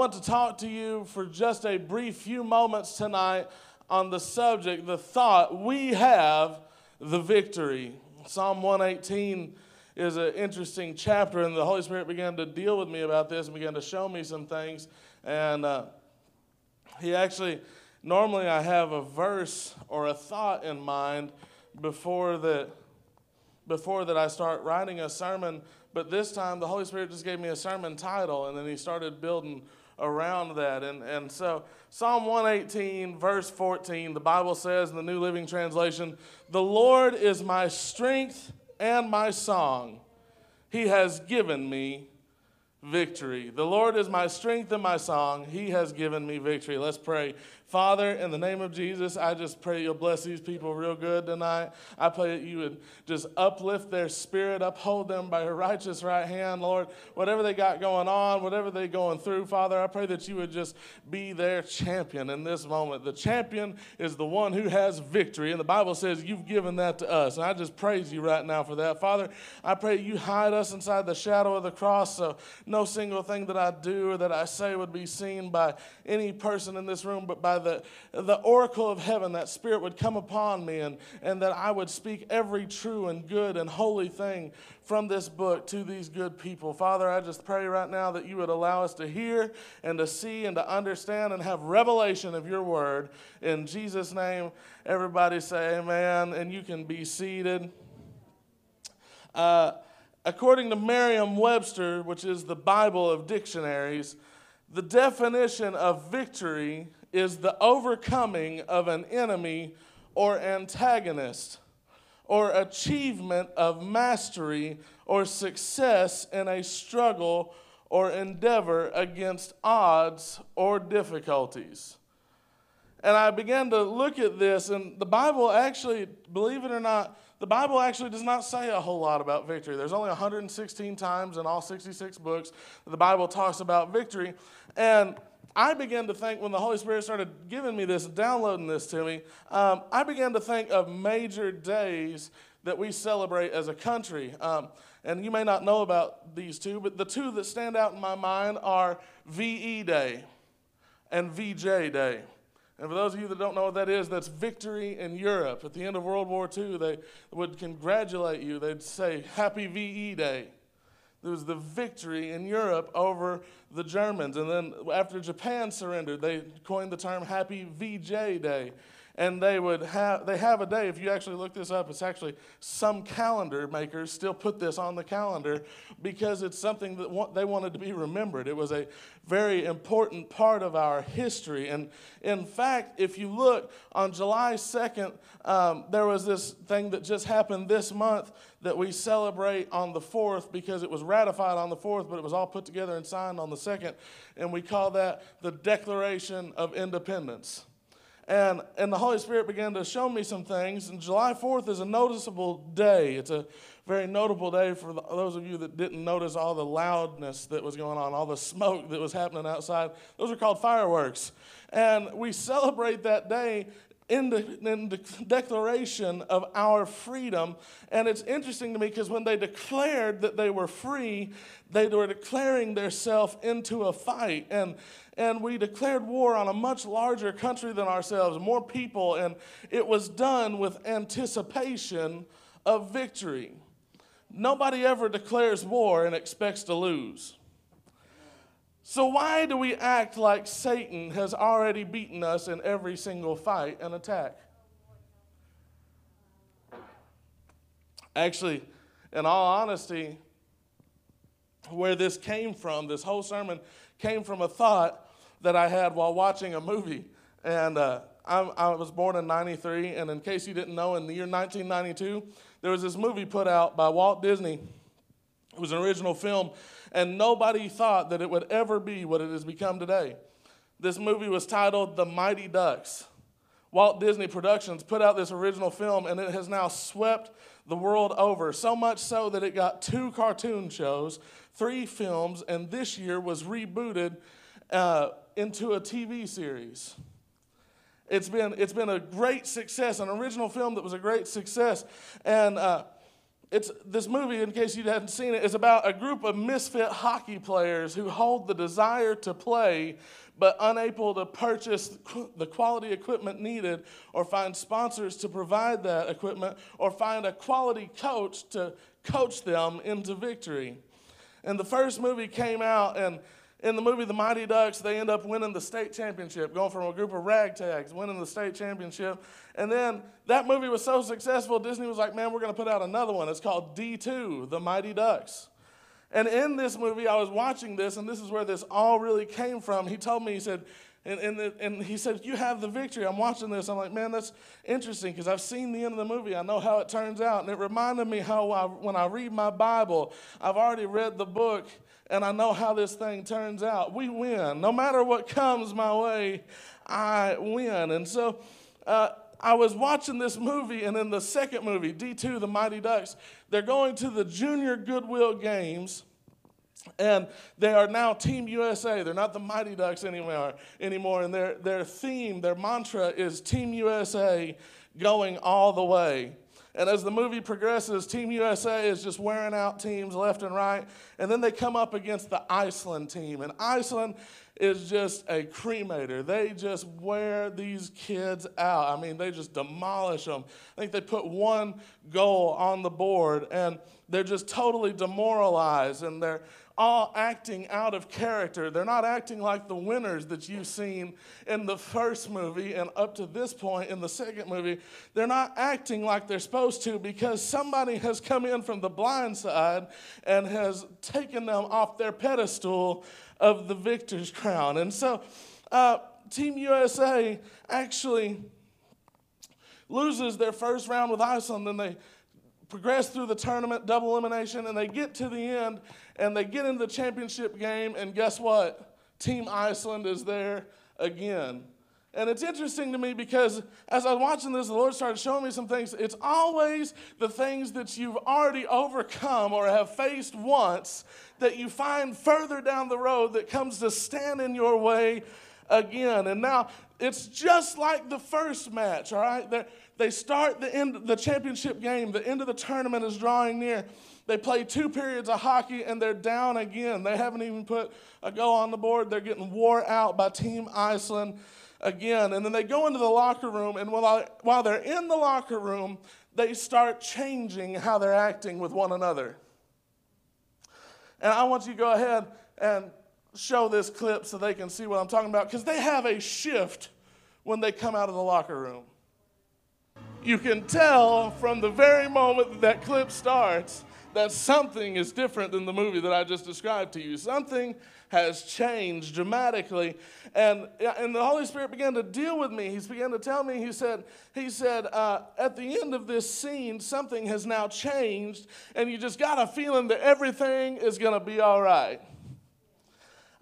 want to talk to you for just a brief few moments tonight on the subject, the thought, we have the victory. Psalm 118 is an interesting chapter, and the Holy Spirit began to deal with me about this and began to show me some things. And uh, He actually, normally I have a verse or a thought in mind before that, before that I start writing a sermon, but this time the Holy Spirit just gave me a sermon title, and then He started building around that. And, and so, Psalm 118, verse 14, the Bible says in the New Living Translation, The Lord is my strength and my song. He has given me victory. The Lord is my strength and my song. He has given me victory. Let's pray. Father, in the name of Jesus, I just pray you'll bless these people real good tonight. I pray that you would just uplift their spirit, uphold them by your righteous right hand, Lord. Whatever they got going on, whatever they're going through, Father, I pray that you would just be their champion in this moment. The champion is the one who has victory, and the Bible says you've given that to us. And I just praise you right now for that. Father, I pray you hide us inside the shadow of the cross so no single thing that I do or that I say would be seen by any person in this room, but by the, the oracle of heaven, that spirit would come upon me and, and that I would speak every true and good and holy thing from this book to these good people. Father, I just pray right now that you would allow us to hear and to see and to understand and have revelation of your word. In Jesus' name, everybody say amen, and you can be seated. Uh, according to Merriam Webster, which is the Bible of dictionaries, the definition of victory is the overcoming of an enemy or antagonist, or achievement of mastery or success in a struggle or endeavor against odds or difficulties. And I began to look at this, and the Bible actually, believe it or not, the Bible actually does not say a whole lot about victory. There's only 116 times in all 66 books that the Bible talks about victory. And I began to think when the Holy Spirit started giving me this, downloading this to me, um, I began to think of major days that we celebrate as a country. Um, and you may not know about these two, but the two that stand out in my mind are VE Day and VJ Day. And for those of you that don't know what that is, that's victory in Europe. At the end of World War II, they would congratulate you. They'd say, Happy VE Day. There was the victory in Europe over the Germans. And then after Japan surrendered, they coined the term Happy VJ Day and they would have they have a day if you actually look this up it's actually some calendar makers still put this on the calendar because it's something that they wanted to be remembered. It was a very important part of our history. And in fact if you look on july 2nd um, there was this thing that just happened this month that we celebrate on the 4th because it was ratified on the 4th but it was all put together and signed on the 2nd and we call that the declaration of independence and, and the Holy Spirit began to show me some things. And July 4th is a noticeable day. It's a very notable day for the, those of you that didn't notice all the loudness that was going on, all the smoke that was happening outside. Those are called fireworks. And we celebrate that day in the, in the, declaration of our freedom. And it's interesting to me because when they declared that they were free, they were declaring themselves into a fight. And, and we declared war on a much larger country than ourselves, more people, and it was done with anticipation of victory. Nobody ever declares war and expects to lose. So, why do we act like Satan has already beaten us in every single fight and attack? Actually, in all honesty, where this came from, this whole sermon came from a thought that I had while watching a movie. And uh, I, I was born in 93, and in case you didn't know, in the year 1992, there was this movie put out by Walt Disney. It was an original film, and nobody thought that it would ever be what it has become today. This movie was titled The Mighty Ducks. Walt Disney Productions put out this original film, and it has now swept the world over. So much so that it got two cartoon shows, three films, and this year was rebooted uh, into a TV series. It's been, it's been a great success, an original film that was a great success. And uh, it's this movie, in case you hadn't seen it, is about a group of misfit hockey players who hold the desire to play but unable to purchase the quality equipment needed or find sponsors to provide that equipment or find a quality coach to coach them into victory. And the first movie came out, and in the movie The Mighty Ducks, they end up winning the state championship, going from a group of ragtags, winning the state championship. And then that movie was so successful, Disney was like, man, we're going to put out another one. It's called D2, The Mighty Ducks. And in this movie, I was watching this, and this is where this all really came from. He told me, he said, and, and, and he said, You have the victory. I'm watching this. I'm like, Man, that's interesting because I've seen the end of the movie. I know how it turns out. And it reminded me how I, when I read my Bible, I've already read the book and I know how this thing turns out. We win. No matter what comes my way, I win. And so uh, I was watching this movie, and in the second movie, D2, The Mighty Ducks, they're going to the Junior Goodwill Games. And they are now Team USA. They're not the Mighty Ducks anymore. anymore. And their, their theme, their mantra is Team USA going all the way. And as the movie progresses, Team USA is just wearing out teams left and right. And then they come up against the Iceland team. And Iceland is just a cremator. They just wear these kids out. I mean, they just demolish them. I think they put one goal on the board and they're just totally demoralized and they're all acting out of character. They're not acting like the winners that you've seen in the first movie and up to this point in the second movie. They're not acting like they're supposed to because somebody has come in from the blind side and has taken them off their pedestal of the victor's crown. And so, uh, Team USA actually loses their first round with Iceland and they progress through the tournament, double elimination, and they get to the end and they get into the championship game, and guess what? Team Iceland is there again. And it's interesting to me because as I was watching this, the Lord started showing me some things. It's always the things that you've already overcome or have faced once that you find further down the road that comes to stand in your way again. And now it's just like the first match, all right? They're, they start the end the championship game, the end of the tournament is drawing near. They play two periods of hockey and they're down again. They haven't even put a goal on the board. They're getting wore out by Team Iceland again. And then they go into the locker room, and while, while they're in the locker room, they start changing how they're acting with one another. And I want you to go ahead and show this clip so they can see what I'm talking about because they have a shift when they come out of the locker room. You can tell from the very moment that, that clip starts that something is different than the movie that I just described to you. Something has changed dramatically. And, and the Holy Spirit began to deal with me. He began to tell me, he said, he said uh, at the end of this scene, something has now changed, and you just got a feeling that everything is going to be all right.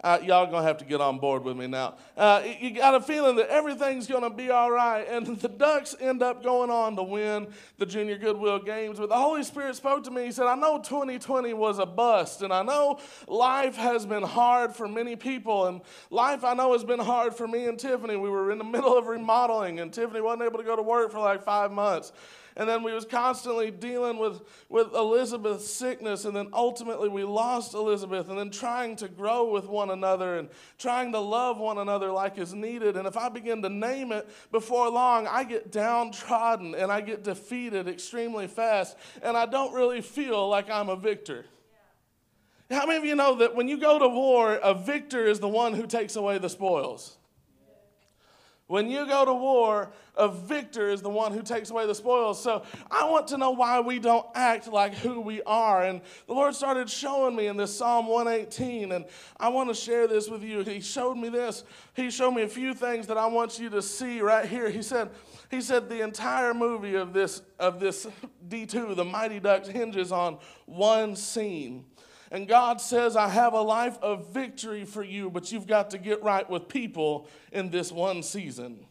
Uh, y'all gonna have to get on board with me now. Uh, you got a feeling that everything's gonna be all right, and the Ducks end up going on to win the Junior Goodwill Games. But the Holy Spirit spoke to me. He said, "I know 2020 was a bust, and I know life has been hard for many people, and life I know has been hard for me and Tiffany. We were in the middle of remodeling, and Tiffany wasn't able to go to work for like five months." And then we was constantly dealing with, with Elizabeth's sickness, and then ultimately we lost Elizabeth, and then trying to grow with one another and trying to love one another like is needed. And if I begin to name it before long, I get downtrodden and I get defeated extremely fast, and I don't really feel like I'm a victor. How many of you know that when you go to war, a victor is the one who takes away the spoils? When you go to war, a victor is the one who takes away the spoils. So I want to know why we don't act like who we are. And the Lord started showing me in this Psalm 118, and I want to share this with you. He showed me this. He showed me a few things that I want you to see right here. He said, he said the entire movie of this of this D2, the Mighty Ducks, hinges on one scene. And God says, I have a life of victory for you, but you've got to get right with people in this one season.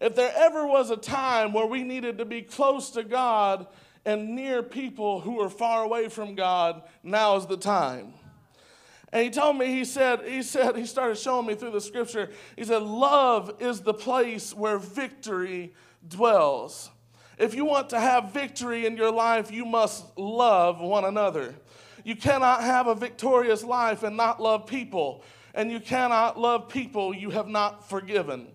If there ever was a time where we needed to be close to God and near people who are far away from God, now is the time. And he told me, he said, he said, he started showing me through the scripture, he said, love is the place where victory dwells. If you want to have victory in your life, you must love one another. You cannot have a victorious life and not love people. And you cannot love people you have not forgiven.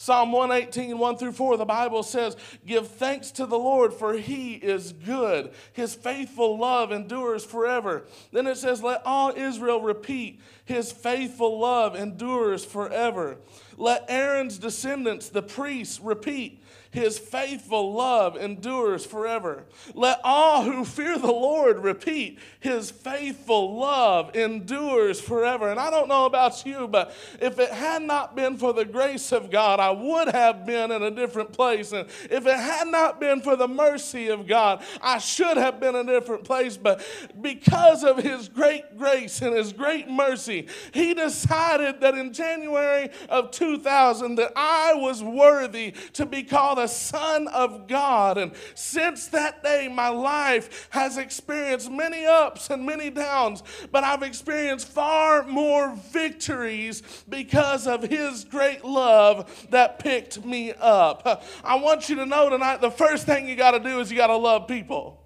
Psalm 118, 1 through 4, the Bible says, Give thanks to the Lord, for he is good. His faithful love endures forever. Then it says, Let all Israel repeat, His faithful love endures forever. Let Aaron's descendants, the priests, repeat, his faithful love endures forever. Let all who fear the Lord repeat, His faithful love endures forever. And I don't know about you, but if it had not been for the grace of God, I would have been in a different place. And if it had not been for the mercy of God, I should have been in a different place. But because of His great grace and His great mercy, He decided that in January of 2000 that I was worthy to be called a son of God. And since that day, my life has experienced many ups and many downs, but I've experienced far more victories because of His great love that picked me up. I want you to know tonight the first thing you got to do is you got to love people.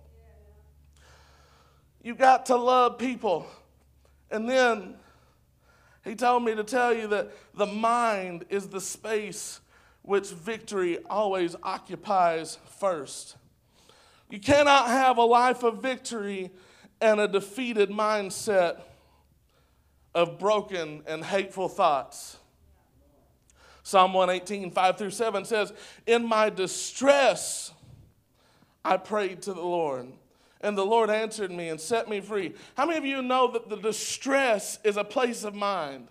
You got to love people. And then he told me to tell you that the mind is the space which victory always occupies first. You cannot have a life of victory and a defeated mindset of broken and hateful thoughts. Psalm 118, 5 through 7 says, In my distress, I prayed to the Lord, and the Lord answered me and set me free. How many of you know that the distress is a place of mind?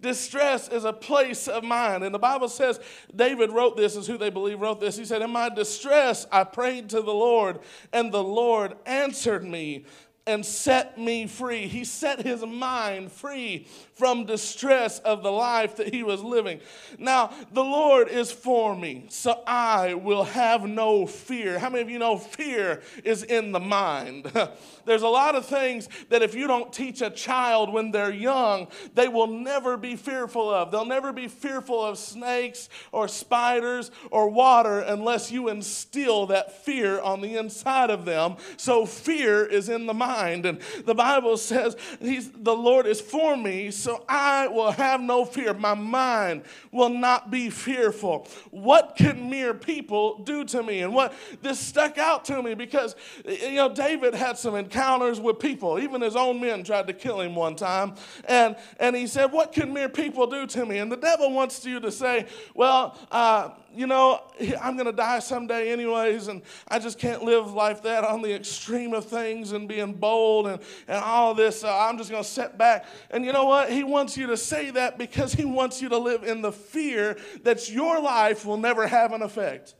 Distress is a place of mind. And the Bible says, David wrote this, is who they believe wrote this. He said, In my distress, I prayed to the Lord, and the Lord answered me and set me free. He set his mind free from distress of the life that he was living. Now, the Lord is for me, so I will have no fear. How many of you know fear is in the mind? There's a lot of things that if you don't teach a child when they're young, they will never be fearful of. They'll never be fearful of snakes or spiders or water unless you instill that fear on the inside of them. So fear is in the mind. And the Bible says, The Lord is for me, so so I will have no fear. My mind will not be fearful. What can mere people do to me? And what this stuck out to me because, you know, David had some encounters with people. Even his own men tried to kill him one time. And, and he said, What can mere people do to me? And the devil wants you to say, Well, uh, you know, I'm going to die someday anyways, and I just can't live life that on the extreme of things and being bold and, and all this. I'm just going to sit back. And you know what? He wants you to say that because he wants you to live in the fear that your life will never have an effect.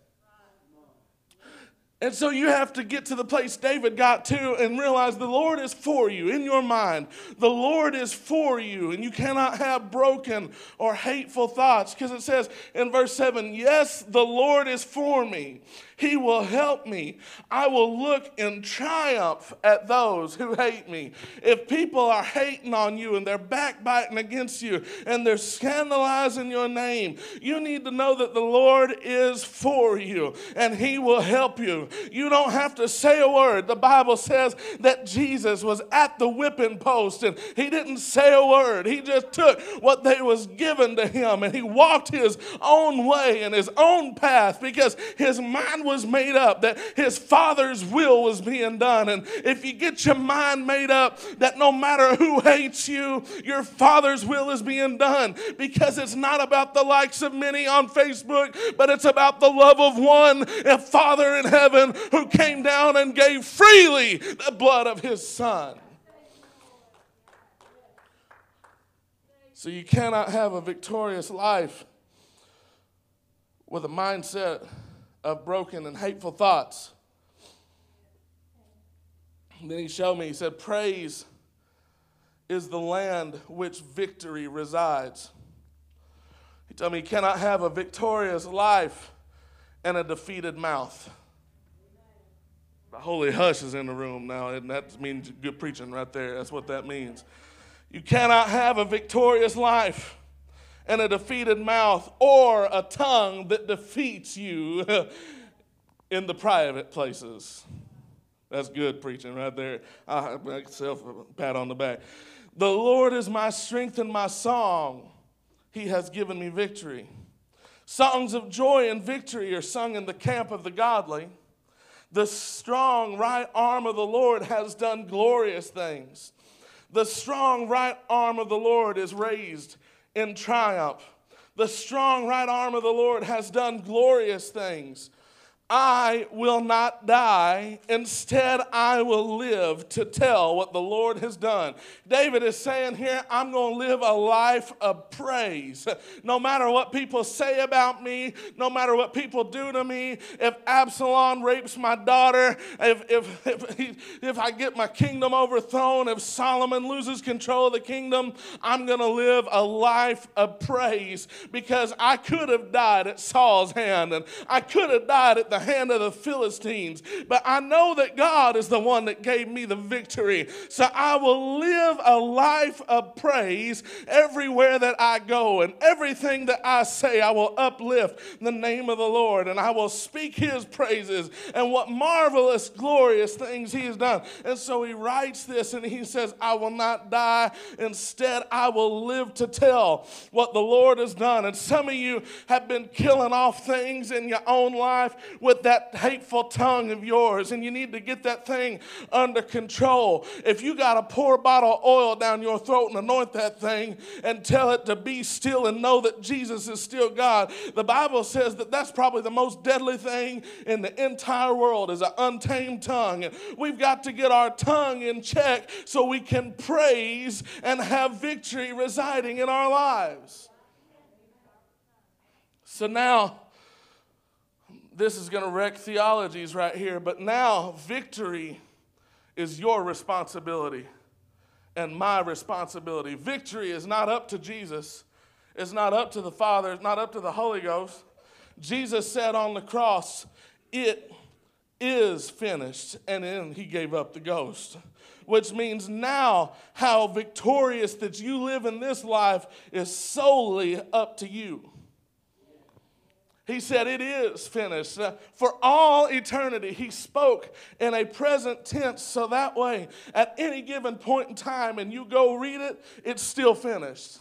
And so you have to get to the place David got to and realize the Lord is for you in your mind. The Lord is for you, and you cannot have broken or hateful thoughts because it says in verse 7 Yes, the Lord is for me. He will help me. I will look in triumph at those who hate me. If people are hating on you and they're backbiting against you and they're scandalizing your name, you need to know that the Lord is for you and He will help you. You don't have to say a word. The Bible says that Jesus was at the whipping post and He didn't say a word. He just took what they was given to Him and He walked His own way and His own path because His mind was made up, that his father's will was being done. And if you get your mind made up that no matter who hates you, your father's will is being done because it's not about the likes of many on Facebook, but it's about the love of one, a Father in heaven who came down and gave freely the blood of his son. So you cannot have a victorious life with a mindset of broken and hateful thoughts. And then he showed me, he said, Praise is the land which victory resides. He told me he cannot have a victorious life and a defeated mouth. The holy hush is in the room now, and that means good preaching right there. That's what that means. You cannot have a victorious life and a defeated mouth or a tongue that defeats you in the private places. That's good preaching right there. I myself a pat on the back. The Lord is my strength and my song. He has given me victory. Songs of joy and victory are sung in the camp of the godly. The strong right arm of the Lord has done glorious things. The strong right arm of the Lord is raised in triumph. The strong right arm of the Lord has done glorious things. I will not die. Instead, I will live to tell what the Lord has done. David is saying here, I'm going to live a life of praise. No matter what people say about me, no matter what people do to me, if Absalom rapes my daughter, if, if, if, if I get my kingdom overthrown, if Solomon loses control of the kingdom, I'm going to live a life of praise because I could have died at Saul's hand and I could have died at the the hand of the Philistines. But I know that God is the one that gave me the victory. So I will live a life of praise everywhere that I go. And everything that I say, I will uplift the name of the Lord and I will speak his praises and what marvelous, glorious things he has done. And so he writes this and he says, I will not die. Instead, I will live to tell what the Lord has done. And some of you have been killing off things in your own life with that hateful tongue of yours, and you need to get that thing under control. If you got to pour a bottle of oil down your throat and anoint that thing and tell it to be still and know that Jesus is still God, the Bible says that that's probably the most deadly thing in the entire world is an untamed tongue. And We've got to get our tongue in check so we can praise and have victory residing in our lives. So now, this is going to wreck theologies right here, but now victory is your responsibility and my responsibility. Victory is not up to Jesus, it's not up to the Father, it's not up to the Holy Ghost. Jesus said on the cross, It is finished, and then he gave up the ghost. Which means now how victorious that you live in this life is solely up to you. He said, It is finished. Uh, for all eternity, he spoke in a present tense, so that way, at any given point in time, and you go read it, it's still finished.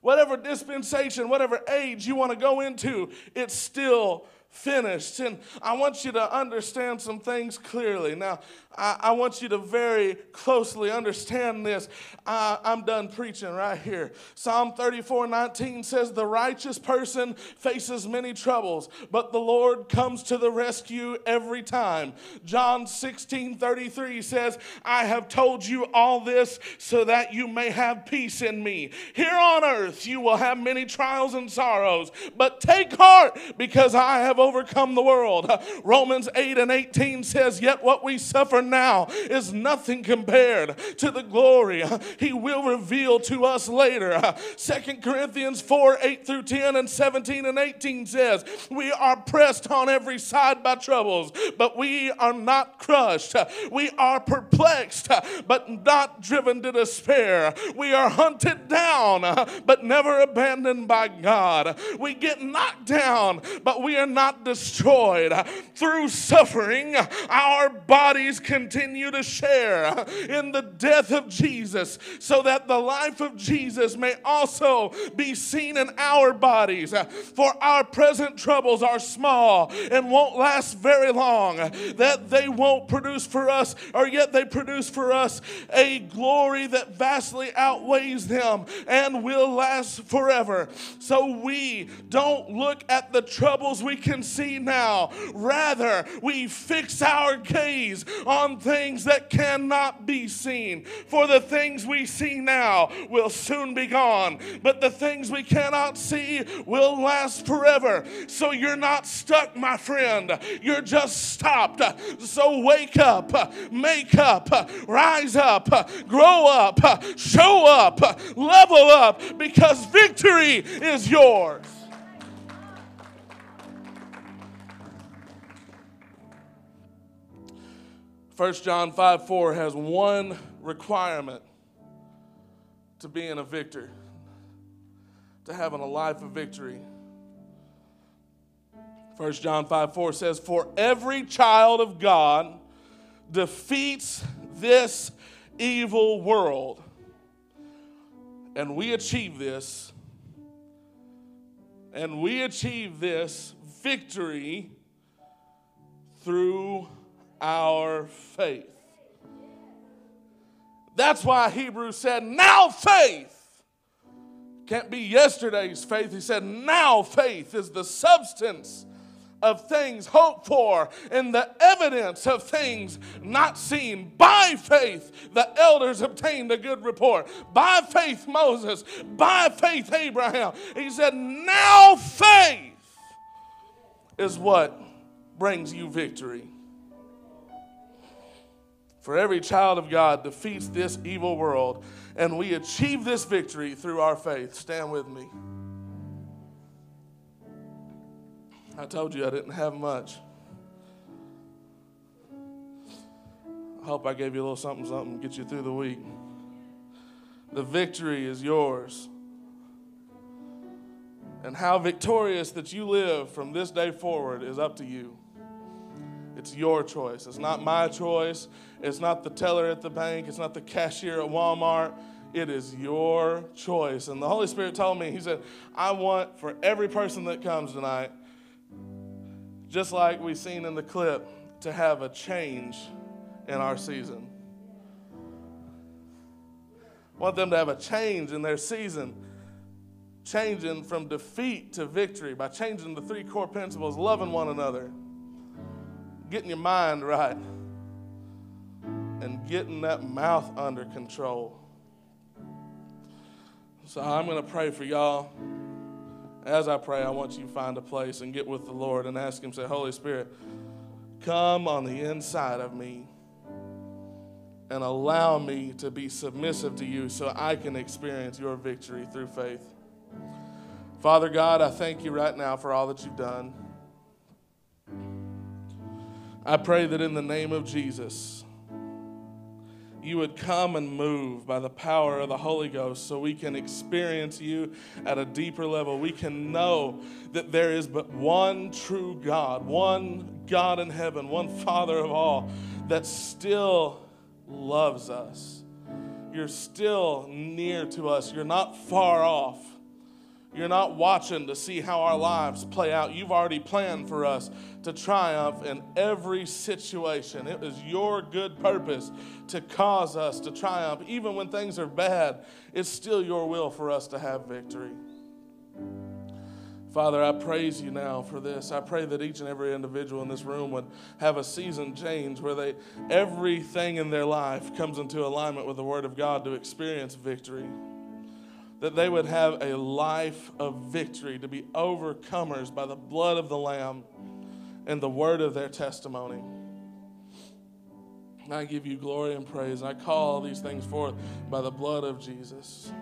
Whatever dispensation, whatever age you want to go into, it's still finished. And I want you to understand some things clearly. Now, I, I want you to very closely understand this. I, I'm done preaching right here. Psalm 34 19 says, The righteous person faces many troubles, but the Lord comes to the rescue every time. John 16 33 says, I have told you all this so that you may have peace in me. Here on earth you will have many trials and sorrows, but take heart because I have overcome the world. Romans 8 and 18 says, Yet what we suffer now is nothing compared to the glory he will reveal to us later. Second Corinthians 4 8 through 10 and 17 and 18 says, We are pressed on every side by troubles, but we are not crushed. We are perplexed, but not driven to despair. We are hunted down, but never abandoned by God. We get knocked down, but we are not destroyed. Through suffering, our bodies continue to share in the death of Jesus so that the life of Jesus may also be seen in our bodies. For our present troubles are small and won't last very long, that they won't produce for us, or yet they produce for us a glory that vastly outweighs them and will last forever. So we don't look at the troubles we can see now, rather, we fix our gaze on things that cannot be seen. For the things we see now will soon be gone, but the things we cannot see will last forever. So you're not stuck, my friend. You're just stopped. So wake up, make up, rise up, grow up, show up, level up, because victory is yours. 1 John 5 4 has one requirement to being a victor, to having a life of victory. 1 John 5 4 says, For every child of God defeats this evil world. And we achieve this, and we achieve this victory through our faith. That's why Hebrews said, now faith. Can't be yesterday's faith. He said, now faith is the substance of things hoped for and the evidence of things not seen. By faith, the elders obtained a good report. By faith, Moses. By faith, Abraham. He said, now faith is what brings you victory. For every child of God defeats this evil world, and we achieve this victory through our faith. Stand with me. I told you I didn't have much. I hope I gave you a little something, something, get you through the week. The victory is yours. And how victorious that you live from this day forward is up to you. It's your choice. It's not my choice. It's not the teller at the bank. It's not the cashier at Walmart. It is your choice. And the Holy Spirit told me, He said, I want for every person that comes tonight just like we've seen in the clip, to have a change in our season. I want them to have a change in their season, changing from defeat to victory by changing the three core principles loving one another, getting your mind right, and getting that mouth under control. So I'm going to pray for y'all as I pray, I want you to find a place and get with the Lord and ask Him, say, Holy Spirit, come on the inside of me and allow me to be submissive to you so I can experience your victory through faith. Father God, I thank you right now for all that you've done. I pray that in the name of Jesus, you would come and move by the power of the Holy Ghost so we can experience you at a deeper level. We can know that there is but one true God, one God in heaven, one Father of all that still loves us. You're still near to us, you're not far off. You're not watching to see how our lives play out. You've already planned for us to triumph in every situation. It was your good purpose to cause us to triumph. Even when things are bad, it's still your will for us to have victory. Father, I praise you now for this. I pray that each and every individual in this room would have a season change where they everything in their life comes into alignment with the word of God to experience victory that they would have a life of victory, to be overcomers by the blood of the Lamb and the word of their testimony. I give you glory and praise. I call these things forth by the blood of Jesus.